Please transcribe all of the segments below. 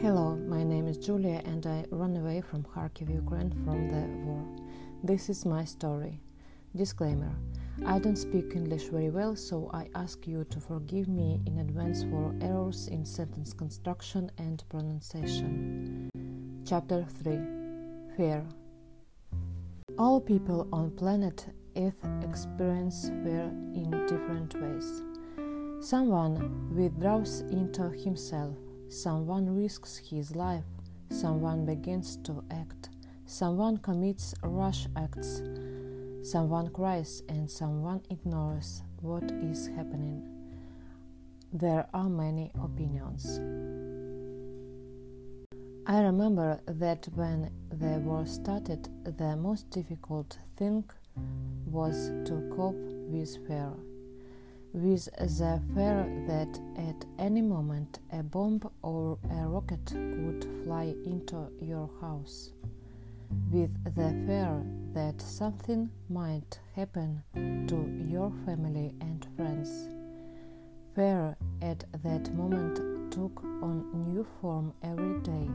Hello, my name is Julia and I ran away from Kharkiv, Ukraine from the war. This is my story. Disclaimer I don't speak English very well, so I ask you to forgive me in advance for errors in sentence construction and pronunciation. Chapter 3 Fear All people on planet Earth experience fear in different ways. Someone withdraws into himself Someone risks his life, someone begins to act, someone commits rash acts, someone cries, and someone ignores what is happening. There are many opinions. I remember that when the war started, the most difficult thing was to cope with fear with the fear that at any moment a bomb or a rocket could fly into your house, with the fear that something might happen to your family and friends. Fear at that moment took on new form every day.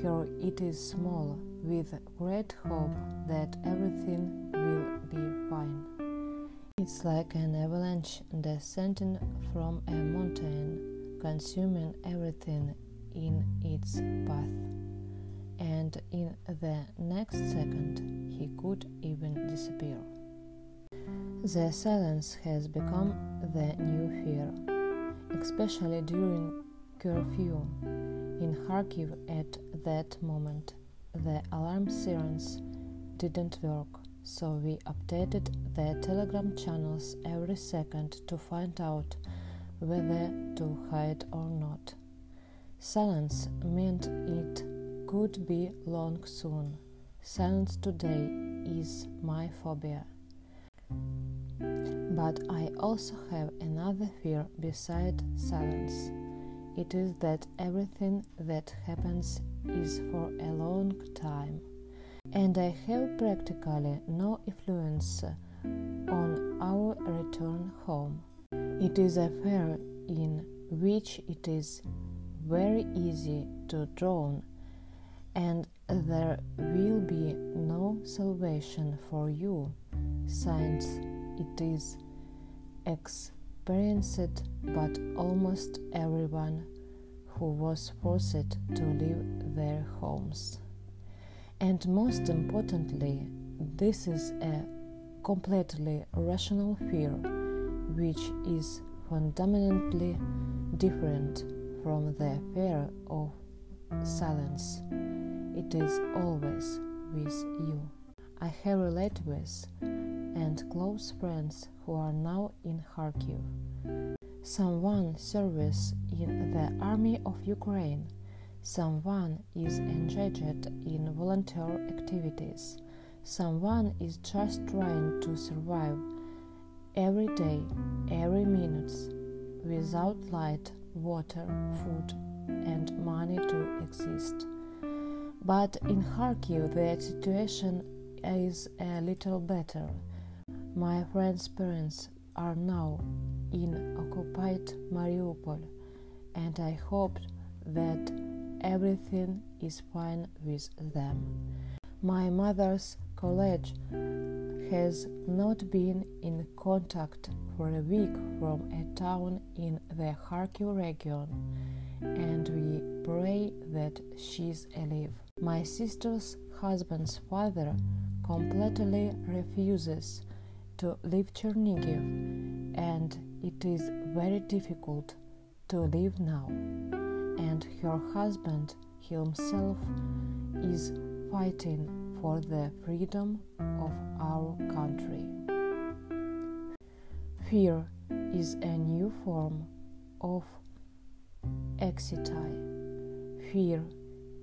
Here it is small, with great hope that everything will be fine. It's like an avalanche descending from a mountain, consuming everything in its path. And in the next second, he could even disappear. The silence has become the new fear, especially during curfew. In Kharkiv at that moment, the alarm sirens didn't work so we updated the Telegram channels every second to find out whether to hide or not. Silence meant it could be long soon. Silence today is my phobia. But I also have another fear beside silence. It is that everything that happens is for a long time and I have practically no influence on our return home. It is a fear in which it is very easy to drown, and there will be no salvation for you, since it is experienced but almost everyone who was forced to leave their homes. And most importantly, this is a completely rational fear which is fundamentally different from the fear of silence. It is always with you. I have relatives and close friends who are now in Kharkiv. Someone serves in the army of Ukraine Someone is engaged in volunteer activities. Someone is just trying to survive every day, every minute, without light, water, food, and money to exist. But in Kharkiv, the situation is a little better. My friend's parents are now in occupied Mariupol, and I hope that everything is fine with them. My mother's college has not been in contact for a week from a town in the Kharkiv region, and we pray that she's alive. My sister's husband's father completely refuses to leave Chernigiv, and it is very difficult to live now her husband himself is fighting for the freedom of our country. Fear is a new form of anxiety. Fear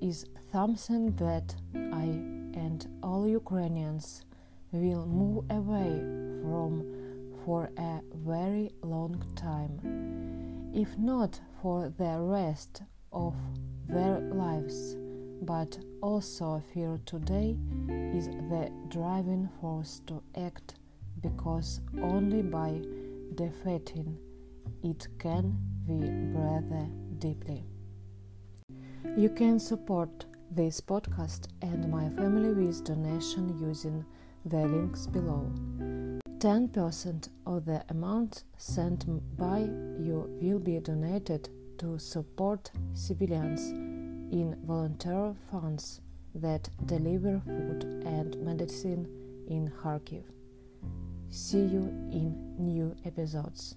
is something that I and all Ukrainians will move away from for a very long time, if not for the rest of their lives, but also fear today is the driving force to act because only by defeating it can we breathe deeply. You can support this podcast and my family with donation using the links below. 10% of the amount sent by you will be donated to support civilians in volunteer funds that deliver food and medicine in Kharkiv. See you in new episodes.